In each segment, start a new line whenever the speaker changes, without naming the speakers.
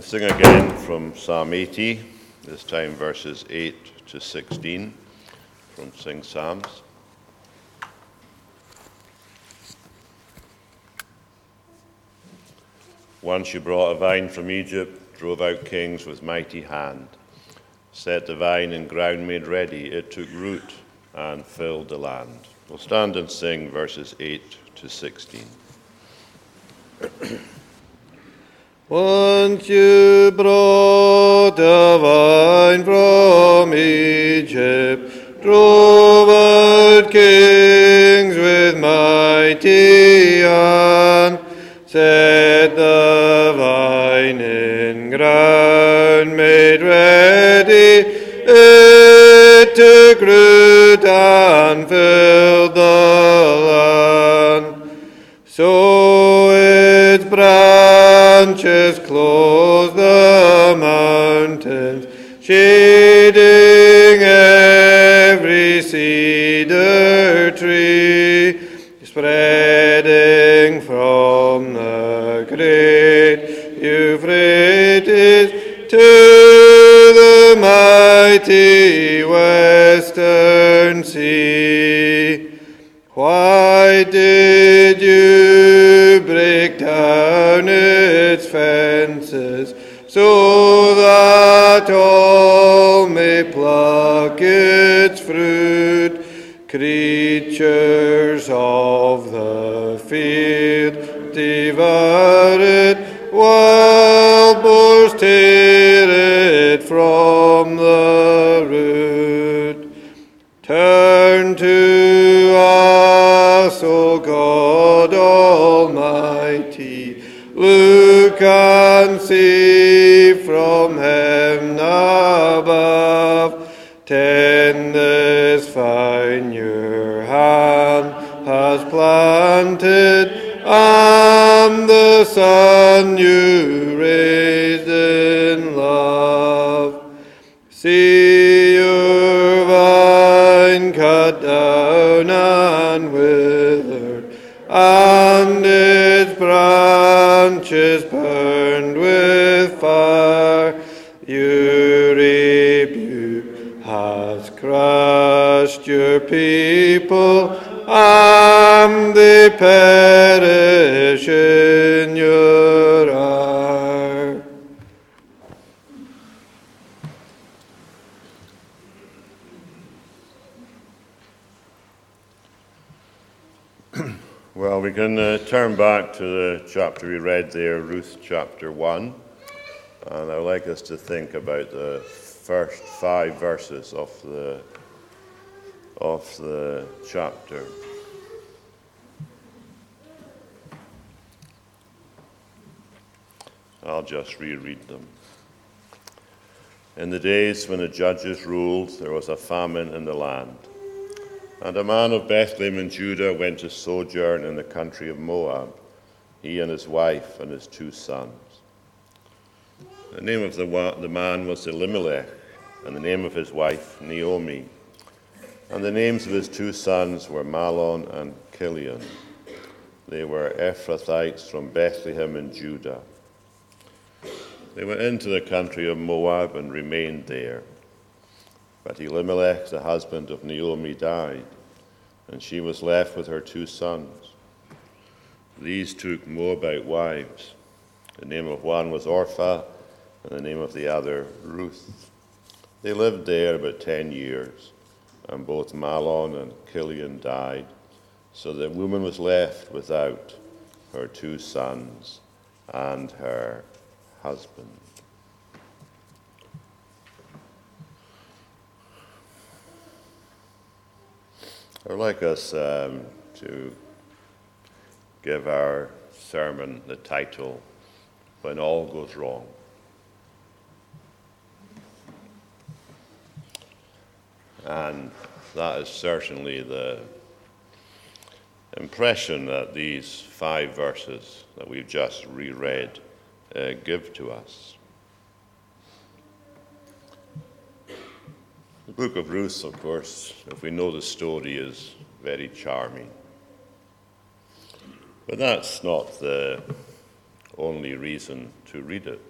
Can sing again from Psalm 80, this time verses 8 to 16 from Sing Psalms. Once you brought a vine from Egypt, drove out kings with mighty hand, set the vine in ground made ready, it took root and filled the land. We'll stand and sing verses 8 to 16.
Once you brought a vine from Egypt, drove out kings with mighty hand, set the vine in ground made ready, it took root and filled down and withered, and its branches burned with fire. Your rebuke has crushed your people, and they perish in your ire.
Well, we can uh, turn back to the chapter we read there, Ruth chapter 1. And I'd like us to think about the first five verses of the, of the chapter. I'll just reread them. In the days when the judges ruled, there was a famine in the land. And a man of Bethlehem in Judah went to sojourn in the country of Moab, he and his wife and his two sons. The name of the, the man was Elimelech, and the name of his wife Naomi. And the names of his two sons were Mahlon and Chilion. They were Ephrathites from Bethlehem in Judah. They went into the country of Moab and remained there. But Elimelech, the husband of Naomi, died, and she was left with her two sons. These took Moabite wives. The name of one was Orpah, and the name of the other Ruth. They lived there about ten years, and both Mahlon and Chilion died, so the woman was left without her two sons and her husband. I'd like us um, to give our sermon the title, When All Goes Wrong. And that is certainly the impression that these five verses that we've just reread uh, give to us. Book of Ruth, of course, if we know the story, is very charming. But that's not the only reason to read it.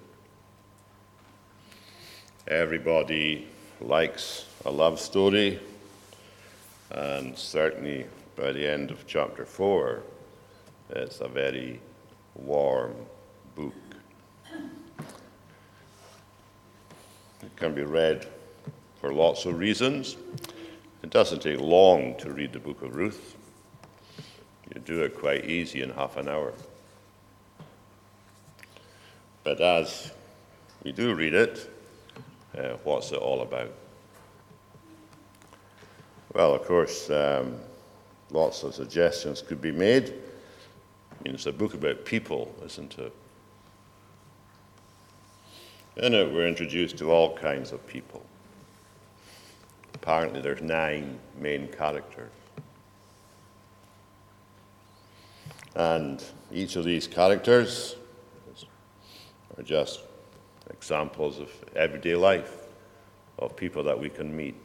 Everybody likes a love story, and certainly by the end of chapter 4, it's a very warm book. It can be read for lots of reasons. It doesn't take long to read the book of Ruth. You do it quite easy in half an hour. But as we do read it, uh, what's it all about? Well, of course, um, lots of suggestions could be made. I mean, it's a book about people, isn't it? In it, we're introduced to all kinds of people. Apparently, there's nine main characters. And each of these characters are just examples of everyday life of people that we can meet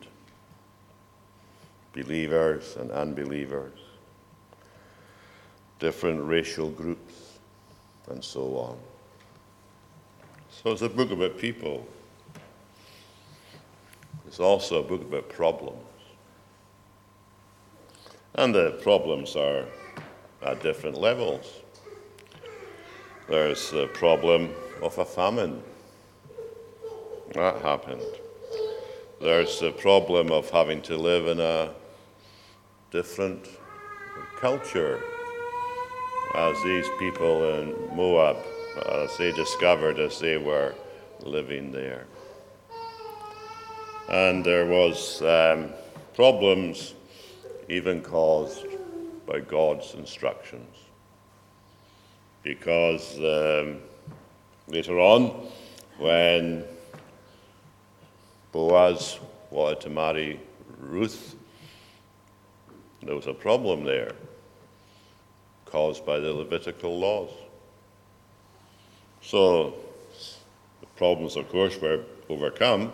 believers and unbelievers, different racial groups, and so on. So it's a book about people. It's also a book about problems. And the problems are at different levels. There's the problem of a famine. That happened. There's the problem of having to live in a different culture as these people in Moab, as they discovered as they were living there. And there was um, problems even caused by God's instructions. Because um, later on, when Boaz wanted to marry Ruth, there was a problem there caused by the Levitical laws. So the problems, of course, were overcome,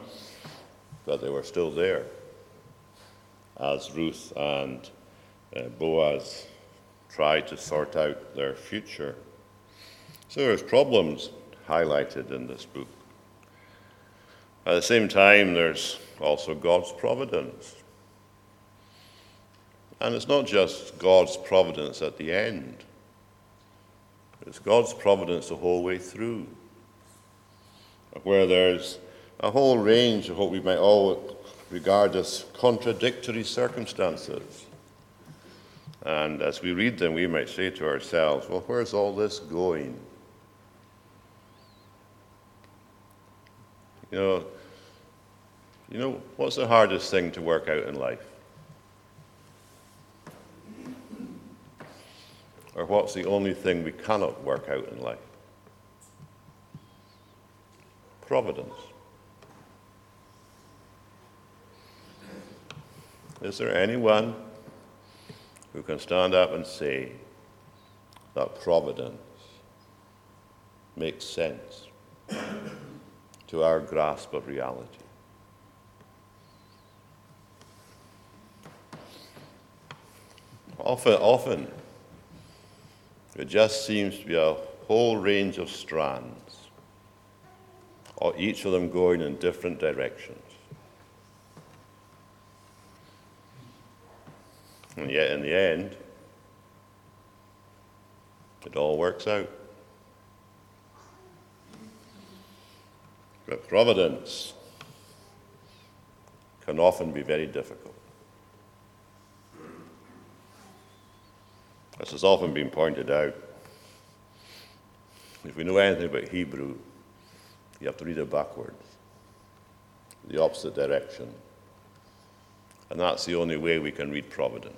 but they were still there as Ruth and uh, Boaz tried to sort out their future. So there's problems highlighted in this book. At the same time, there's also God's providence. And it's not just God's providence at the end, it's God's providence the whole way through, where there's a whole range of what we might all regard as contradictory circumstances. And as we read them, we might say to ourselves, well, where's all this going? You know, you know, what's the hardest thing to work out in life? Or what's the only thing we cannot work out in life? Providence. Is there anyone who can stand up and say that providence makes sense to our grasp of reality? Often, often, it just seems to be a whole range of strands, or each of them going in different directions. And yet, in the end, it all works out. But providence can often be very difficult. As has often been pointed out, if we know anything about Hebrew, you have to read it backwards, the opposite direction. And that's the only way we can read providence.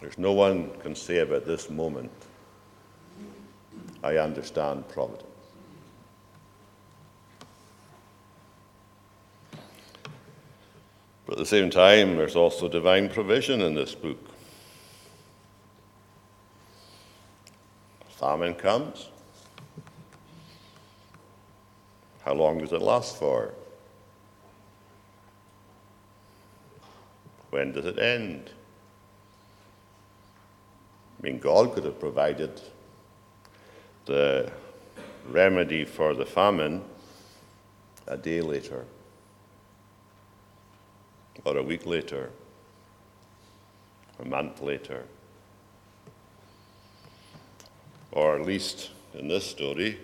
There's no one can say about this moment, I understand providence. But at the same time, there's also divine provision in this book. Famine comes. How long does it last for? When does it end? I mean, God could have provided the remedy for the famine a day later, or a week later, a month later, or at least in this story,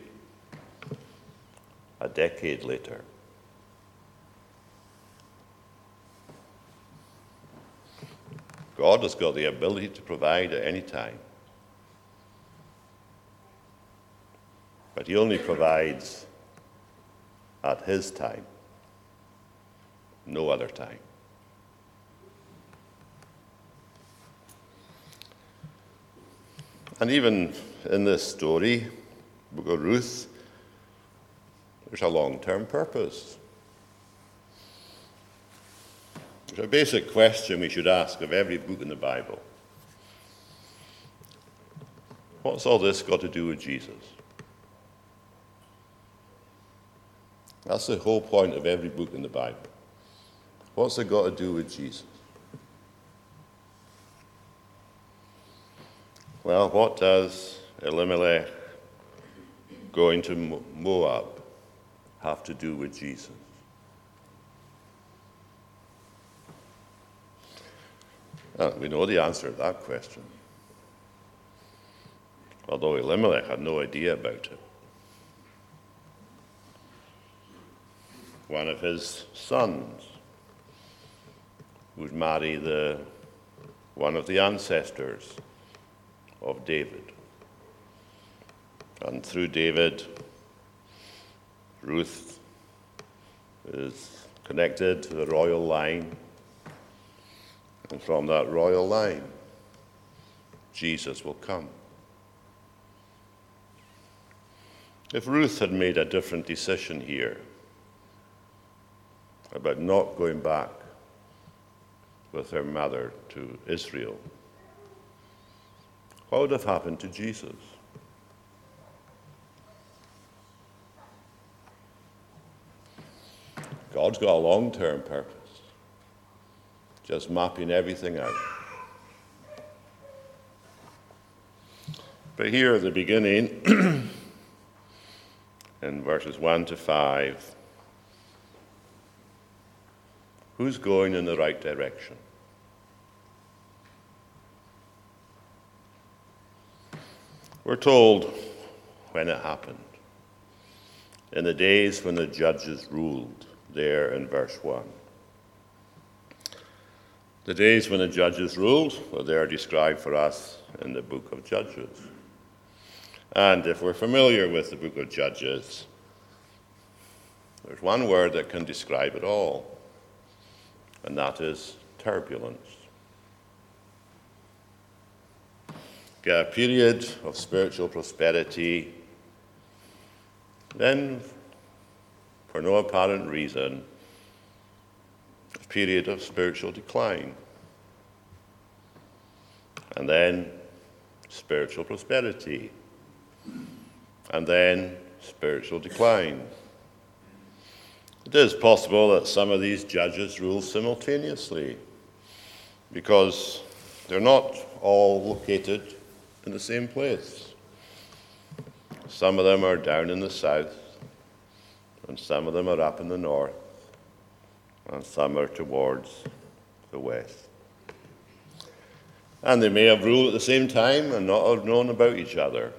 a decade later. God has got the ability to provide at any time. But He only provides at His time, no other time. And even in this story, Book of Ruth, there's a long term purpose. There's a basic question we should ask of every book in the Bible What's all this got to do with Jesus? That's the whole point of every book in the Bible. What's it got to do with Jesus? Well, what does Elimelech going to Moab have to do with Jesus? Well, we know the answer to that question. Although Elimelech had no idea about it. One of his sons would marry the, one of the ancestors of David. And through David, Ruth is connected to the royal line. And from that royal line, Jesus will come. If Ruth had made a different decision here about not going back with her mother to Israel, what would have happened to Jesus? God's got a long term purpose, just mapping everything out. But here at the beginning, in verses 1 to 5, who's going in the right direction? We're told when it happened. In the days when the judges ruled, there in verse 1. The days when the judges ruled, well, they are described for us in the book of Judges. And if we're familiar with the book of Judges, there's one word that can describe it all, and that is turbulence. a period of spiritual prosperity, then, for no apparent reason, period of spiritual decline, and then spiritual prosperity, and then spiritual decline. It is possible that some of these judges rule simultaneously because they're not all located in the same place. Some of them are down in the south, and some of them are up in the north, and some are towards the west. And they may have ruled at the same time and not have known about each other.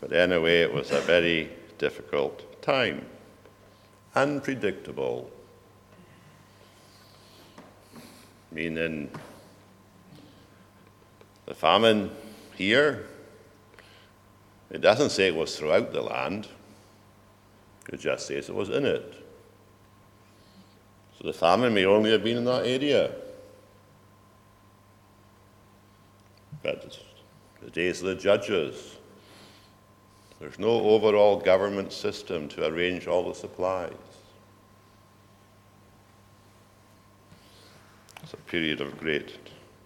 But anyway, it was a very difficult time, unpredictable, meaning the famine here, it doesn't say it was throughout the land, it just says it was in it. So the famine may only have been in that area. But the days of the judges, there's no overall government system to arrange all the supplies. It's a period of great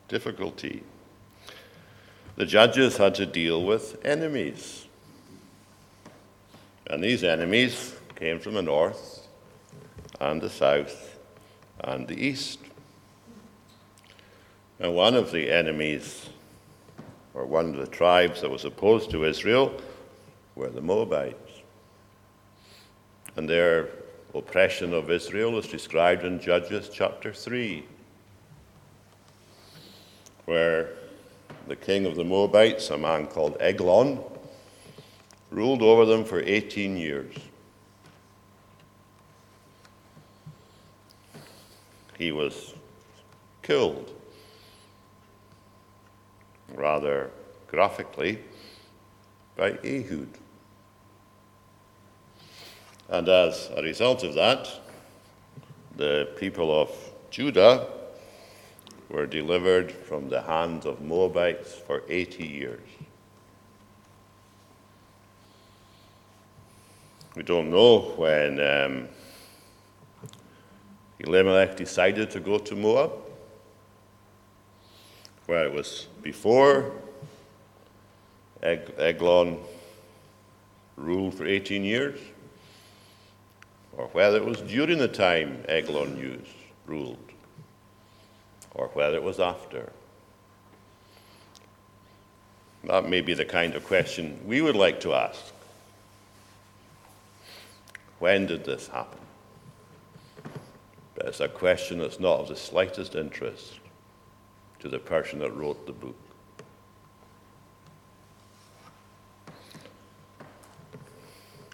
difficulty. The judges had to deal with enemies. And these enemies came from the north and the south and the east. And one of the enemies, or one of the tribes that was opposed to Israel, were the Moabites. And their oppression of Israel is described in Judges chapter 3, where the king of the Moabites, a man called Eglon, ruled over them for 18 years. He was killed, rather graphically, by Ehud. And as a result of that, the people of Judah were delivered from the hands of Moabites for 80 years. We don't know when um, Elimelech decided to go to Moab, where it was before Eglon ruled for 18 years, or whether it was during the time Eglon used, ruled, or whether it was after. That may be the kind of question we would like to ask. When did this happen? But it's a question that's not of the slightest interest to the person that wrote the book.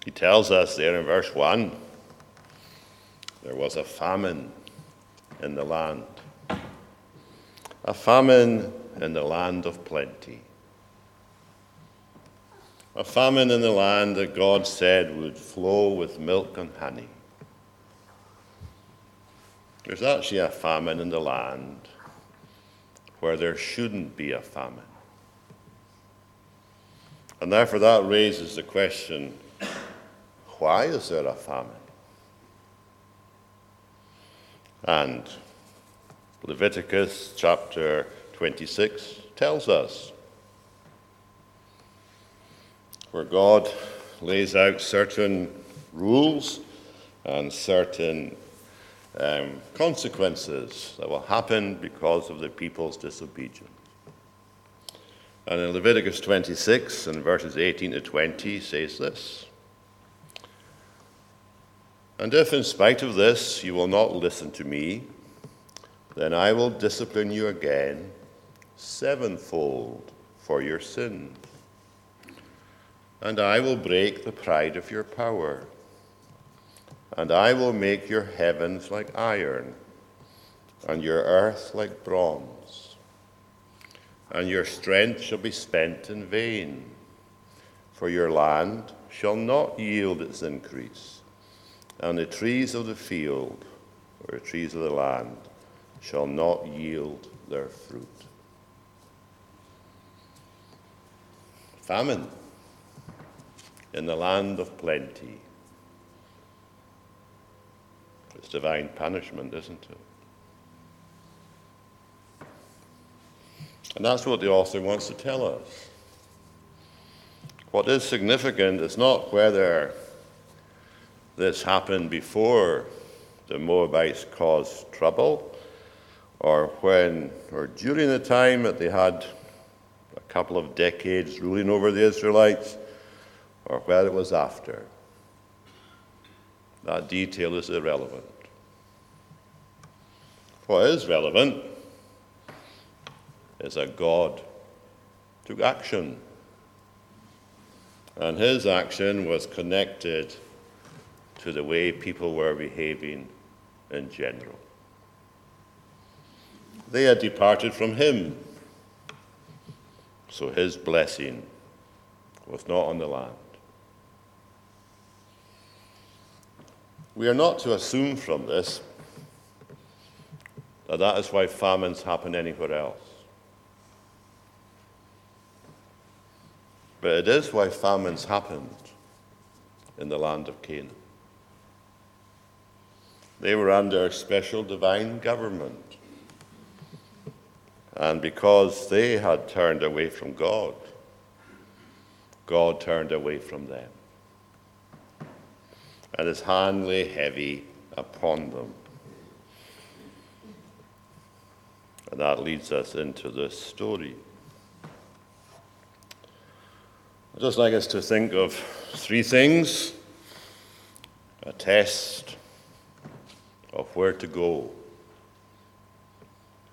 He tells us there in verse 1 there was a famine in the land, a famine in the land of plenty. A famine in the land that God said would flow with milk and honey. There's actually a famine in the land where there shouldn't be a famine. And therefore, that raises the question why is there a famine? And Leviticus chapter 26 tells us where God lays out certain rules and certain um, consequences that will happen because of the people's disobedience. And in Leviticus 26 and verses 18 to 20 says this And if in spite of this you will not listen to me, then I will discipline you again sevenfold for your sins and I will break the pride of your power. And I will make your heavens like iron, and your earth like bronze. And your strength shall be spent in vain, for your land shall not yield its increase, and the trees of the field, or the trees of the land, shall not yield their fruit. Famine in the land of plenty. It's divine punishment, isn't it? And that's what the author wants to tell us. What is significant is not whether this happened before the Moabites caused trouble or when or during the time that they had a couple of decades ruling over the Israelites or whether it was after. That detail is irrelevant. What is relevant is that God took action. And his action was connected to the way people were behaving in general. They had departed from him, so his blessing was not on the land. We are not to assume from this that that is why famines happen anywhere else. but it is why famines happened in the land of Canaan. They were under special divine government. And because they had turned away from God, God turned away from them. And his hand lay heavy upon them. And that leads us into this story. I'd just like us to think of three things a test of where to go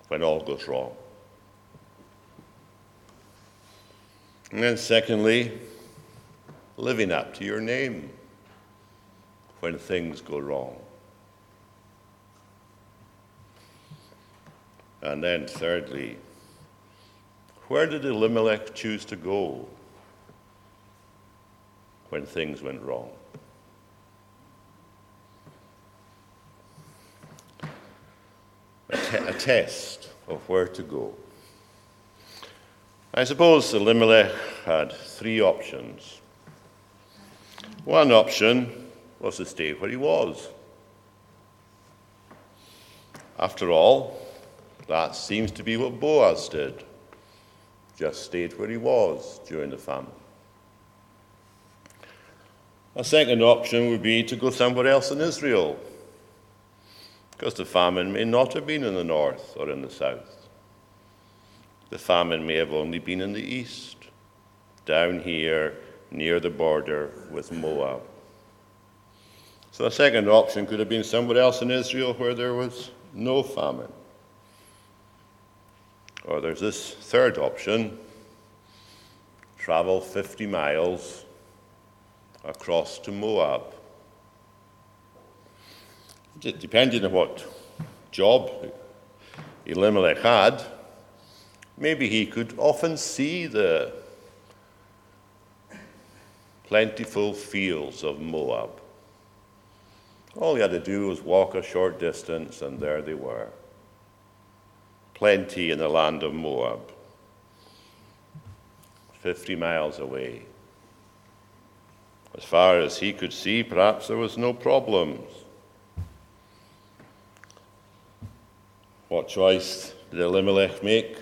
when all goes wrong. And then, secondly, living up to your name when things go wrong. And then, thirdly, where did Elimelech choose to go when things went wrong? A, te- a test of where to go. I suppose Elimelech had three options. One option was to stay where he was. After all, that seems to be what Boaz did. Just stayed where he was during the famine. A second option would be to go somewhere else in Israel, because the famine may not have been in the north or in the south. The famine may have only been in the east, down here near the border with Moab. So the second option could have been somewhere else in Israel where there was no famine. Or there's this third option travel 50 miles across to Moab. Depending on what job Elimelech had, maybe he could often see the plentiful fields of Moab. All he had to do was walk a short distance, and there they were. Plenty in the land of Moab, 50 miles away. As far as he could see, perhaps there was no problems. What choice did Elimelech make?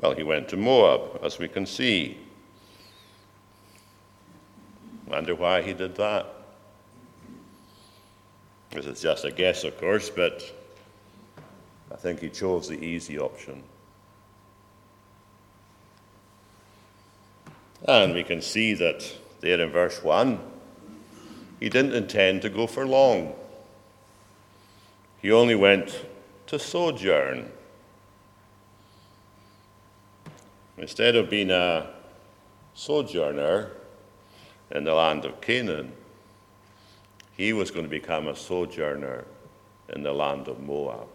Well, he went to Moab, as we can see. Wonder why he did that. This is just a guess, of course, but I think he chose the easy option. And we can see that there in verse 1, he didn't intend to go for long. He only went to sojourn. Instead of being a sojourner in the land of Canaan, he was going to become a sojourner in the land of Moab.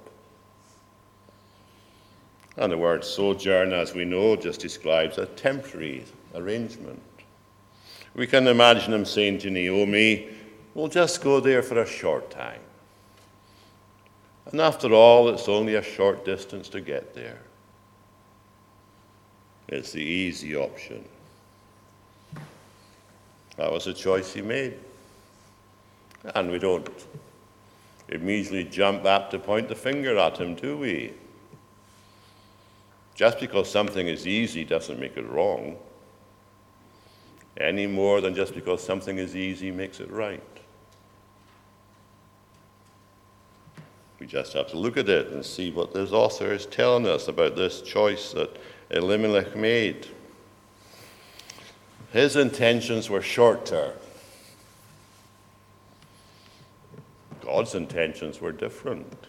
And the word sojourn, as we know, just describes a temporary arrangement. We can imagine him saying to Naomi, We'll just go there for a short time. And after all, it's only a short distance to get there. It's the easy option. That was a choice he made. And we don't immediately jump up to point the finger at him, do we? Just because something is easy doesn't make it wrong, any more than just because something is easy makes it right. We just have to look at it and see what this author is telling us about this choice that Elimelech made. His intentions were short term. God's intentions were different.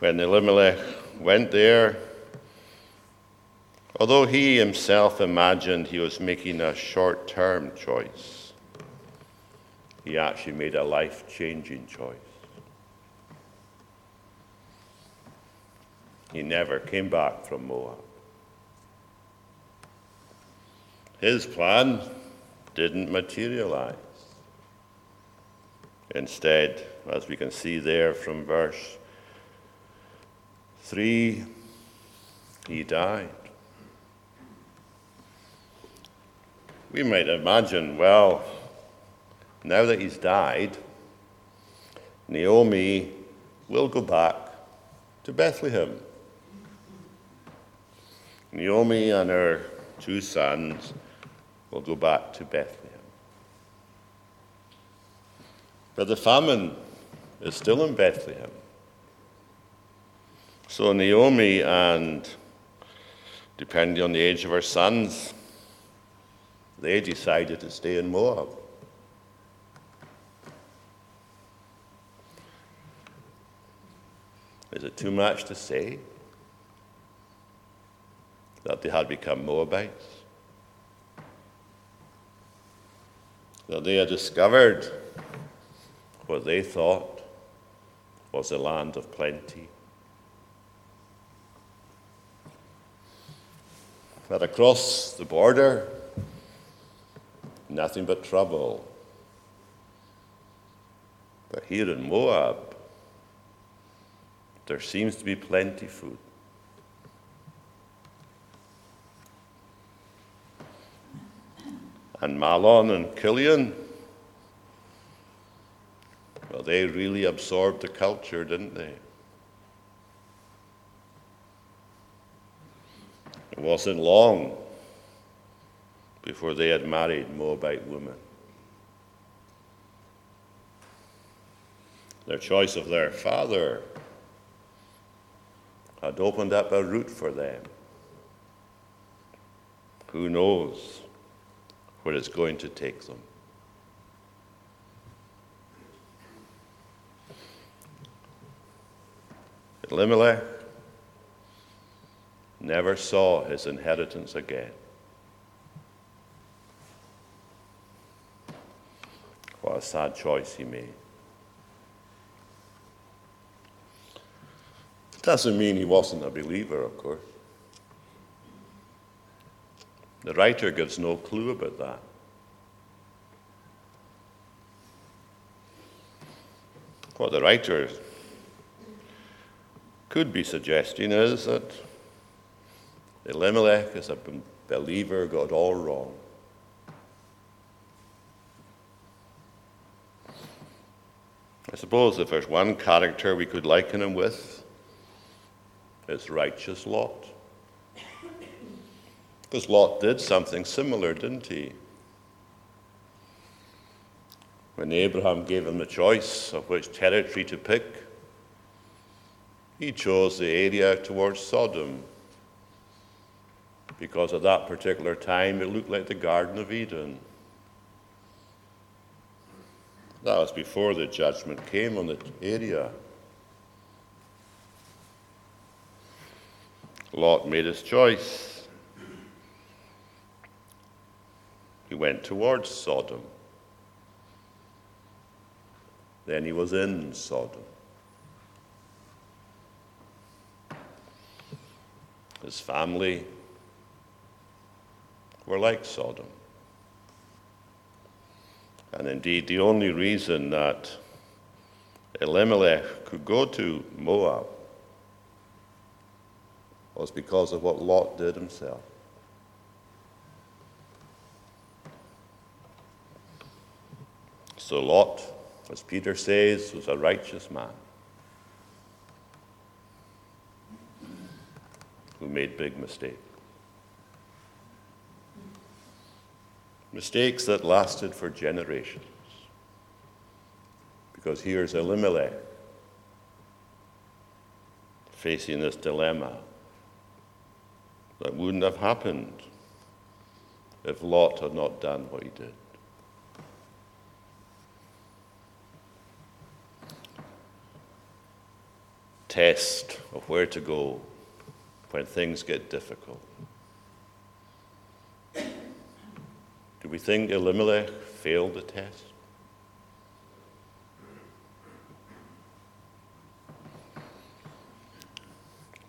When Elimelech went there, although he himself imagined he was making a short term choice, he actually made a life changing choice. He never came back from Moab. His plan didn't materialize. Instead, as we can see there from verse 3, he died. We might imagine, well, now that he's died, Naomi will go back to Bethlehem. Naomi and her two sons will go back to Bethlehem. But the famine is still in Bethlehem. So Naomi and, depending on the age of her sons, they decided to stay in Moab. Is it too much to say that they had become Moabites? That they had discovered what they thought was a land of plenty? That across the border, nothing but trouble. But here in Moab, there seems to be plenty food. And Mahlon and Chilion, well, they really absorbed the culture, didn't they? It wasn't long before they had married Moabite women. Their choice of their father had opened up a route for them. Who knows where it's going to take them? Elimelech never saw his inheritance again. What a sad choice he made. It Doesn't mean he wasn't a believer, of course. The writer gives no clue about that. What the writer could be suggesting is that Elimelech, as a believer, got all wrong. I suppose if there's one character we could liken him with, it's righteous Lot. Because Lot did something similar, didn't he? When Abraham gave him the choice of which territory to pick, he chose the area towards Sodom because at that particular time it looked like the Garden of Eden. That was before the judgment came on the area. Lot made his choice. He went towards Sodom. Then he was in Sodom. His family were like Sodom. And indeed, the only reason that Elimelech could go to Moab was because of what Lot did himself. So, Lot, as Peter says, was a righteous man who made big mistakes. Mistakes that lasted for generations. Because here's Elimelech facing this dilemma that wouldn't have happened if Lot had not done what he did. Test of where to go when things get difficult. Do we think Elimelech failed the test?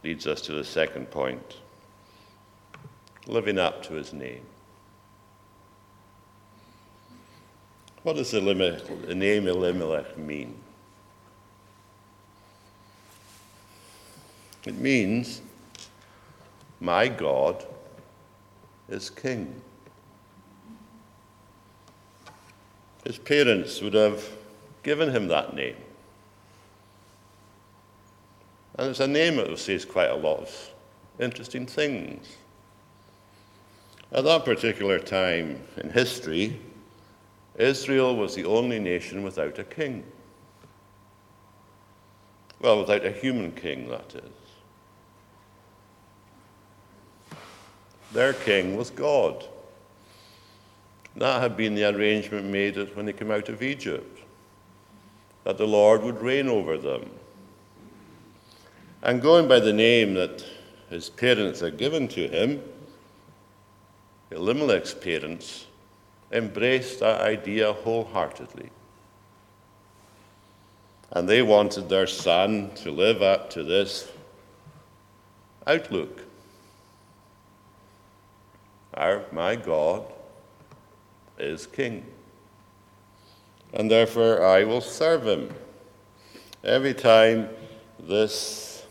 Leads us to the second point living up to his name. What does the, name Elimelech mean? It means My God is king. His parents would have given him that name. And it's a name that says quite a lot of interesting things. At that particular time in history, Israel was the only nation without a king. Well, without a human king, that is. Their king was God. That had been the arrangement made when they came out of Egypt, that the Lord would reign over them. And going by the name that his parents had given to him, Elimelech's parents embraced that idea wholeheartedly. And they wanted their son to live up to this outlook. Our, my God is king. And therefore I will serve him. Every time this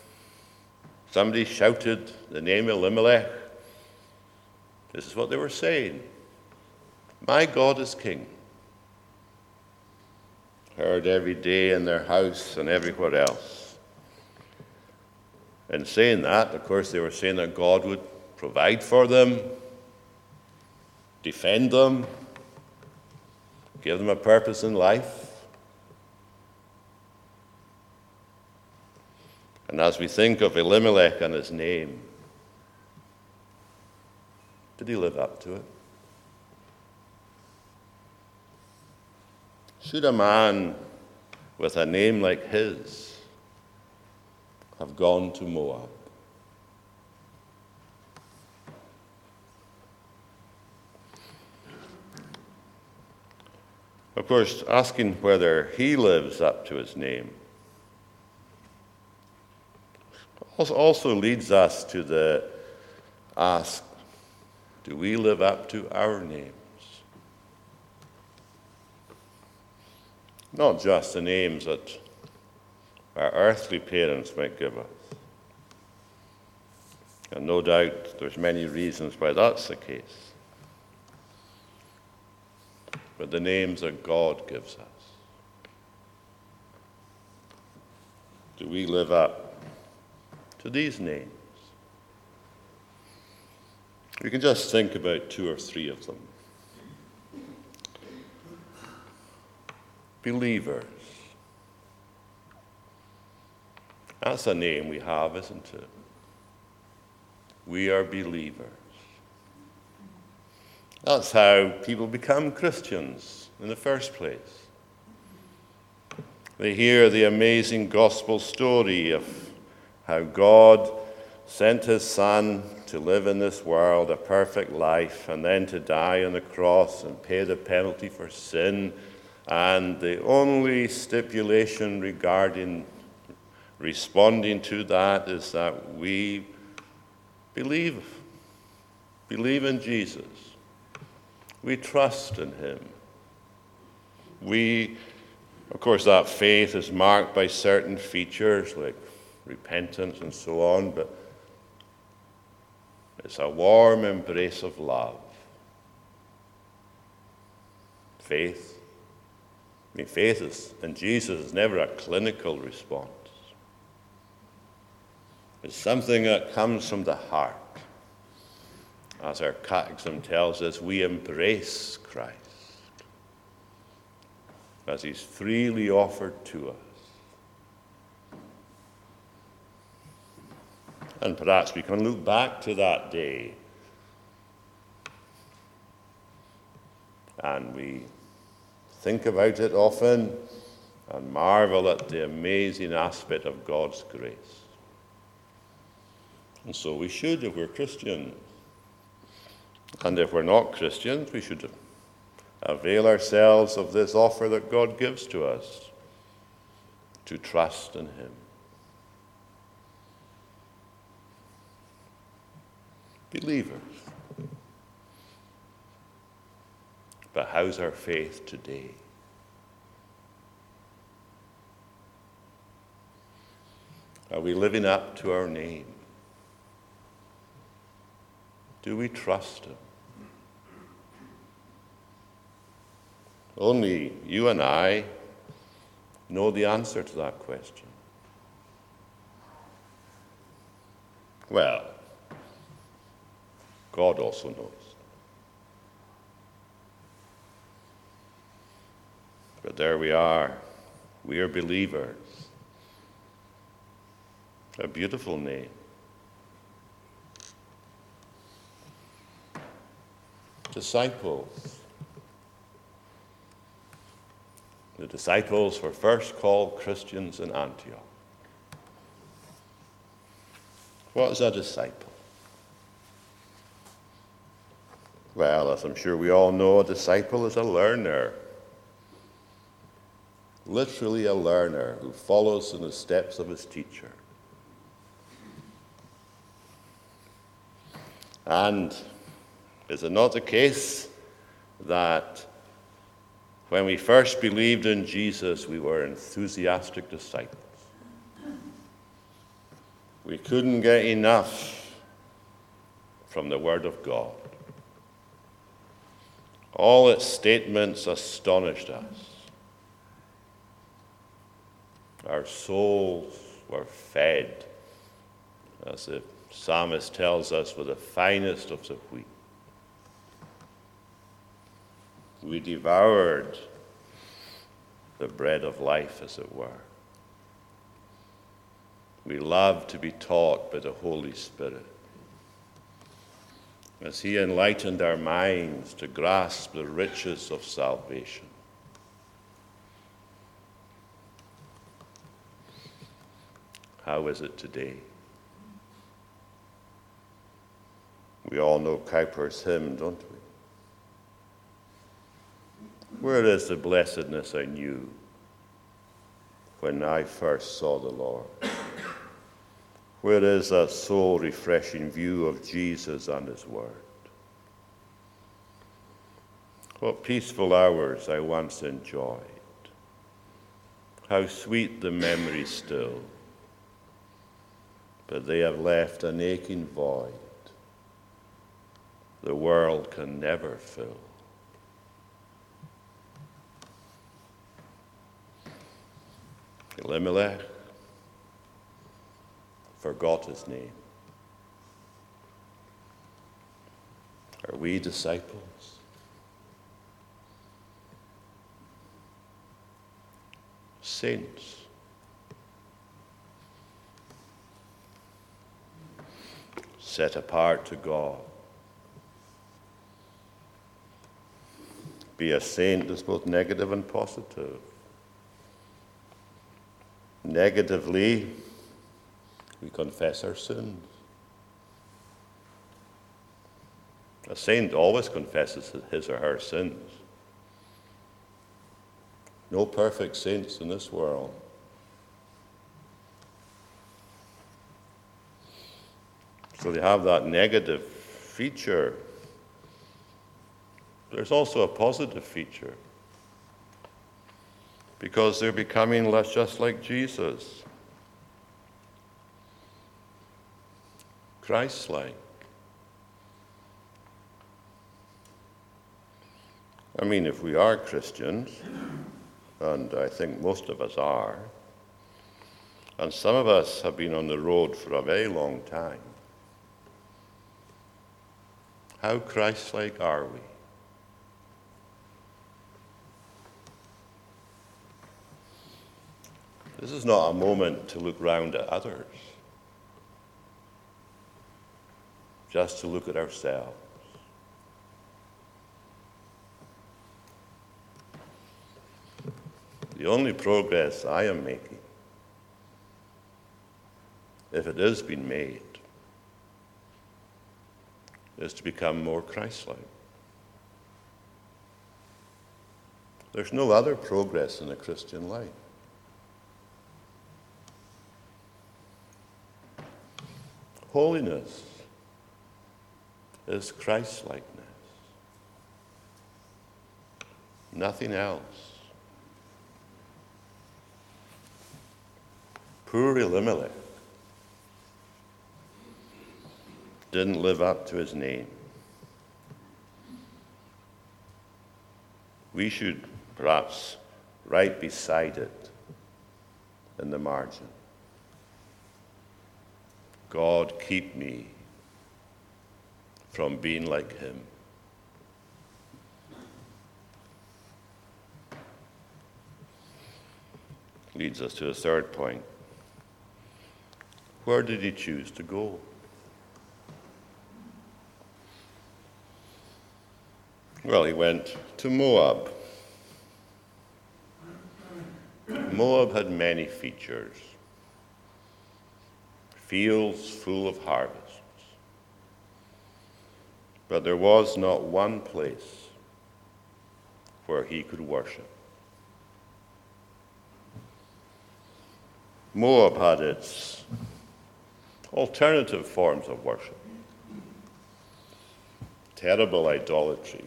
somebody shouted the name Elimelech, this is what they were saying. My God is king. Heard every day in their house and everywhere else. In saying that, of course, they were saying that God would provide for them, defend them, give them a purpose in life. And as we think of Elimelech and his name, did he live up to it? Should a man with a name like his have gone to Moab? Of course, asking whether he lives up to his name also leads us to the ask do we live up to our names? Not just the names that our earthly parents might give us. And no doubt there's many reasons why that's the case. But the names that God gives us. Do we live up to these names? We can just think about two or three of them. believers. That's a name we have, isn't it? We are believers. That's how people become Christians in the first place. They hear the amazing gospel story of how God sent his Son to live in this world a perfect life and then to die on the cross and pay the penalty for sin and the only stipulation regarding responding to that is that we believe, believe in Jesus. We trust in him. We, of course, that faith is marked by certain features like repentance and so on, but it's a warm embrace of love. Faith I mean, faith is, in Jesus is never a clinical response. It's something that comes from the heart. As our catechism tells us, we embrace Christ as he's freely offered to us. And perhaps we can look back to that day and we think about it often and marvel at the amazing aspect of God's grace. And so we should if we're Christians. And if we're not Christians, we should avail ourselves of this offer that God gives to us to trust in Him. Believers. But how's our faith today? Are we living up to our name? Do we trust Him? Only you and I know the answer to that question. Well, God also knows. But there we are. We are believers. A beautiful name. Disciples. The disciples were first called Christians in Antioch. What is a disciple? Well, as I'm sure we all know, a disciple is a learner. Literally, a learner who follows in the steps of his teacher. And is it not the case that when we first believed in Jesus, we were enthusiastic disciples? We couldn't get enough from the Word of God. All its statements astonished us. Our souls were fed, as the psalmist tells us, with the finest of the wheat. We devoured the bread of life, as it were. We love to be taught by the Holy Spirit as He enlightened our minds to grasp the riches of salvation. How is it today? We all know Cowper's hymn, don't we? Where is the blessedness I knew when I first saw the Lord? Where is that soul refreshing view of Jesus and His Word? What peaceful hours I once enjoyed. How sweet the memory still. But they have left an aching void the world can never fill. Elimelech forgot his name. Are we disciples? Saints. Set apart to God. Be a saint is both negative and positive. Negatively, we confess our sins. A saint always confesses his or her sins. No perfect saints in this world. So they have that negative feature. There's also a positive feature because they're becoming less just like Jesus. Christ like. I mean, if we are Christians, and I think most of us are, and some of us have been on the road for a very long time, how Christ like are we? This is not a moment to look round at others. just to look at ourselves. The only progress I am making, if it has been made, is to become more Christ like. There's no other progress in the Christian life. Holiness is Christ likeness. Nothing else. Poor Elimelech didn't live up to his name. We should perhaps write beside it in the margin God, keep me from being like him. Leads us to a third point. Where did he choose to go? Well, he went to Moab. Moab had many features fields full of harvests. But there was not one place where he could worship. Moab had its alternative forms of worship. Terrible idolatry.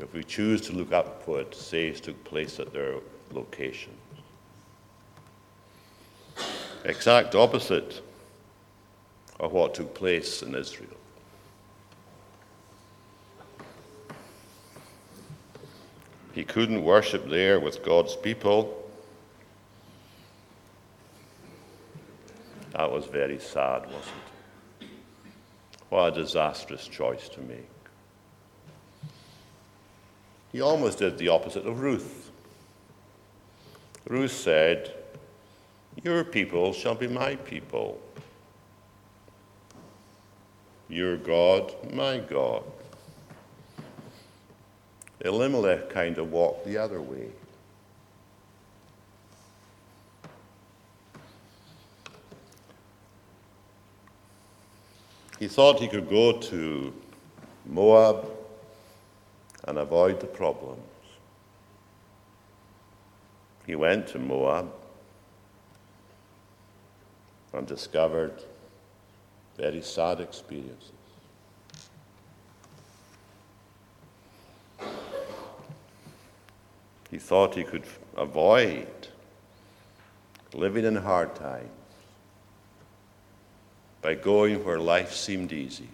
If we choose to look up what it says took place at their locations. Exact opposite of what took place in Israel. He couldn't worship there with God's people. That was very sad, wasn't it? What a disastrous choice to make. He almost did the opposite of Ruth. Ruth said, Your people shall be my people your God, my God. Elimelech kind of walked the other way. He thought he could go to Moab and avoid the problems. He went to Moab and discovered very sad experiences. He thought he could avoid living in hard times by going where life seemed easy.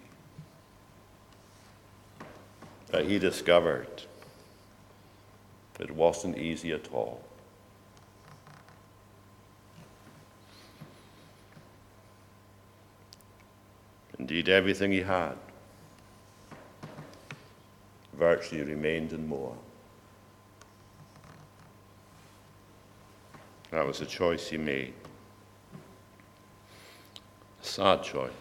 But he discovered it wasn't easy at all. Indeed, everything he had virtually remained and more. That was a choice he made. A sad choice.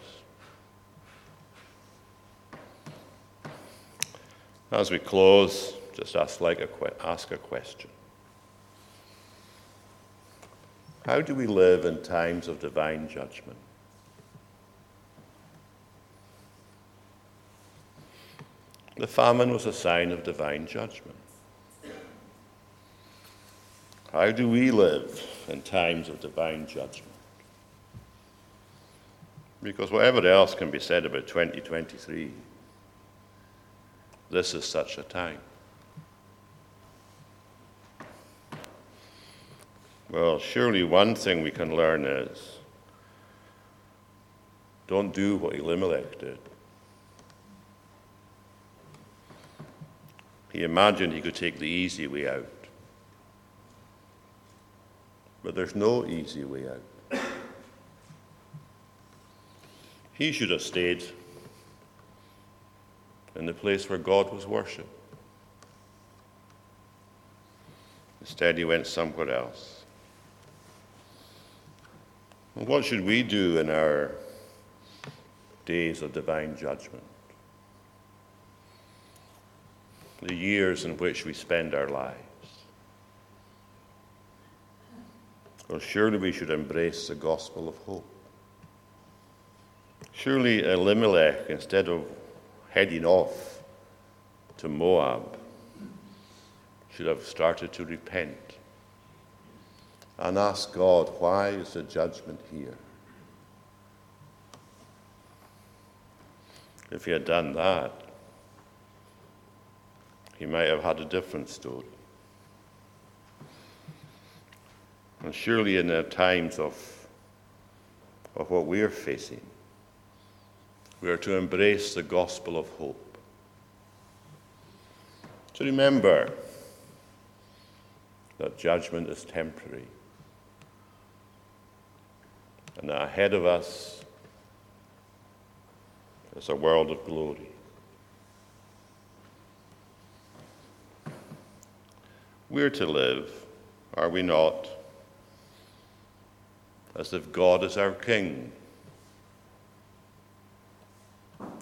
As we close, just ask, like a, ask a question. How do we live in times of divine judgment? The famine was a sign of divine judgment. How do we live in times of divine judgment? Because whatever else can be said about 2023, this is such a time. Well, surely one thing we can learn is don't do what Elimelech did. He imagined he could take the easy way out. But there's no easy way out. He should have stayed in the place where God was worshipped. Instead, he went somewhere else. And what should we do in our days of divine judgment? The years in which we spend our lives. Well, surely we should embrace the gospel of hope. Surely Elimelech, instead of heading off to Moab, should have started to repent and ask God, why is the judgment here? If he had done that, he may have had a different story. And surely in the times of, of what we're facing, We are to embrace the gospel of hope. To remember that judgment is temporary and that ahead of us is a world of glory. We're to live, are we not, as if God is our King,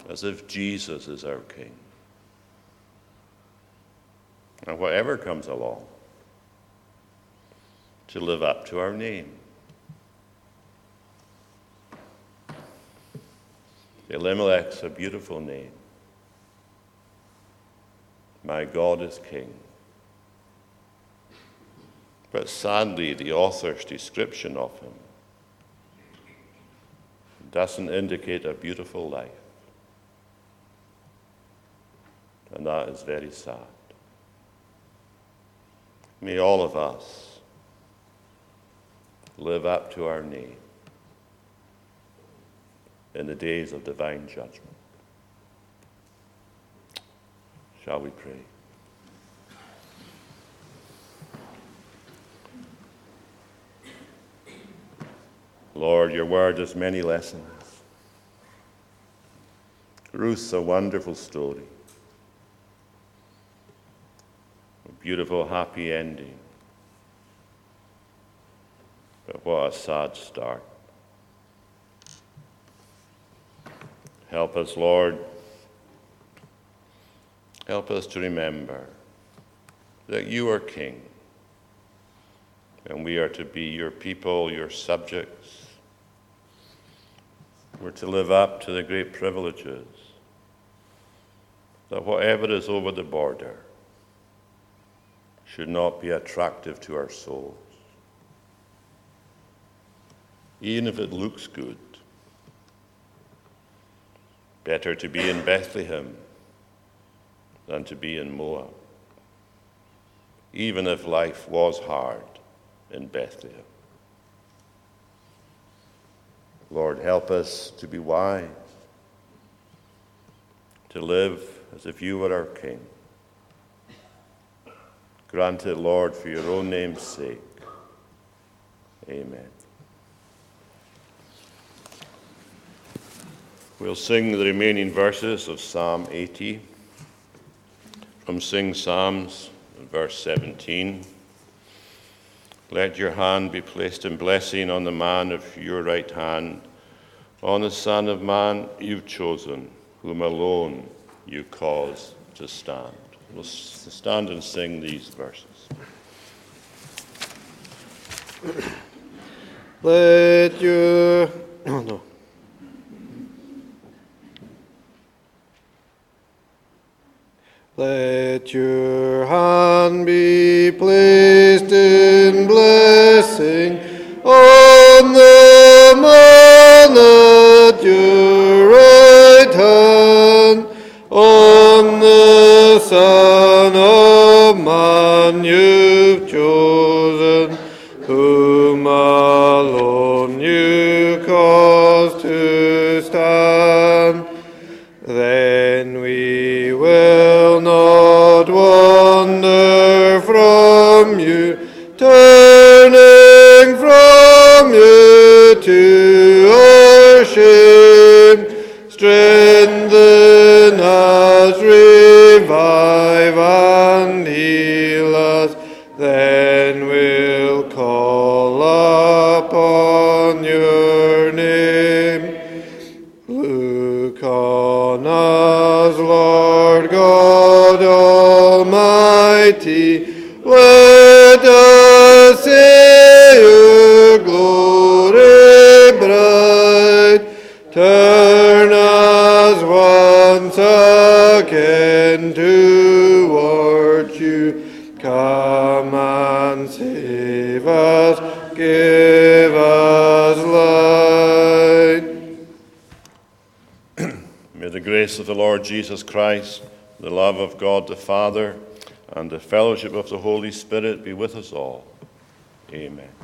as if Jesus is our King. And whatever comes along, to live up to our name. Elimelech's a beautiful name. My God is King. But sadly, the author's description of him doesn't indicate a beautiful life. And that is very sad. May all of us live up to our name in the days of divine judgment. Shall we pray? Lord, your word has many lessons. Ruth's a wonderful story. A beautiful, happy ending. But what a sad start. Help us, Lord. Help us to remember that you are King, and we are to be your people, your subjects. We're to live up to the great privileges that whatever is over the border should not be attractive to our souls. Even if it looks good, better to be in Bethlehem than to be in Moab, even if life was hard in Bethlehem. Lord, help us to be wise, to live as if you were our King. Grant it, Lord, for your own name's sake. Amen. We'll sing the remaining verses of Psalm 80 from Sing Psalms, verse 17. Let your hand be placed in blessing on the man of your right hand, on the Son of Man you've chosen, whom alone you cause to stand. We'll stand and sing these verses.
Let your. Oh, no. Let your hand be placed in blessing on the man at your right hand, on the Son of Man you've chosen, whom turning from you to our shame. Strengthen us, revive and heal us, then we'll call upon your name. Look on us, Lord God Almighty. And save us, give us light.
May the grace of the Lord Jesus Christ, the love of God the Father, and the fellowship of the Holy Spirit be with us all. Amen.